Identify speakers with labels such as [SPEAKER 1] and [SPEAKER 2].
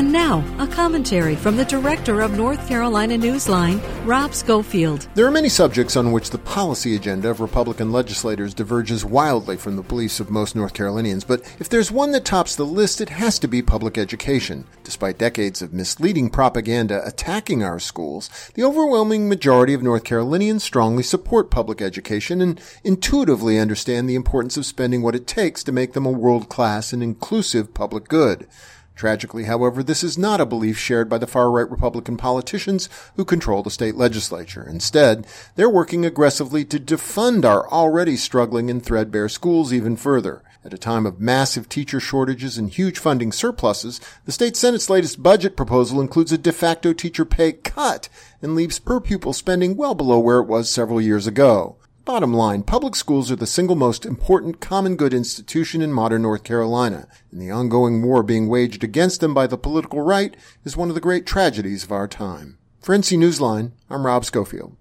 [SPEAKER 1] And now, a commentary from the director of North Carolina Newsline, Rob Schofield.
[SPEAKER 2] There are many subjects on which the policy agenda of Republican legislators diverges wildly from the beliefs of most North Carolinians, but if there's one that tops the list, it has to be public education. Despite decades of misleading propaganda attacking our schools, the overwhelming majority of North Carolinians strongly support public education and intuitively understand the importance of spending what it takes to make them a world-class and inclusive public good. Tragically, however, this is not a belief shared by the far-right Republican politicians who control the state legislature. Instead, they're working aggressively to defund our already struggling and threadbare schools even further. At a time of massive teacher shortages and huge funding surpluses, the state Senate's latest budget proposal includes a de facto teacher pay cut and leaves per pupil spending well below where it was several years ago. Bottom line, public schools are the single most important common good institution in modern North Carolina, and the ongoing war being waged against them by the political right is one of the great tragedies of our time. For NC Newsline, I'm Rob Schofield.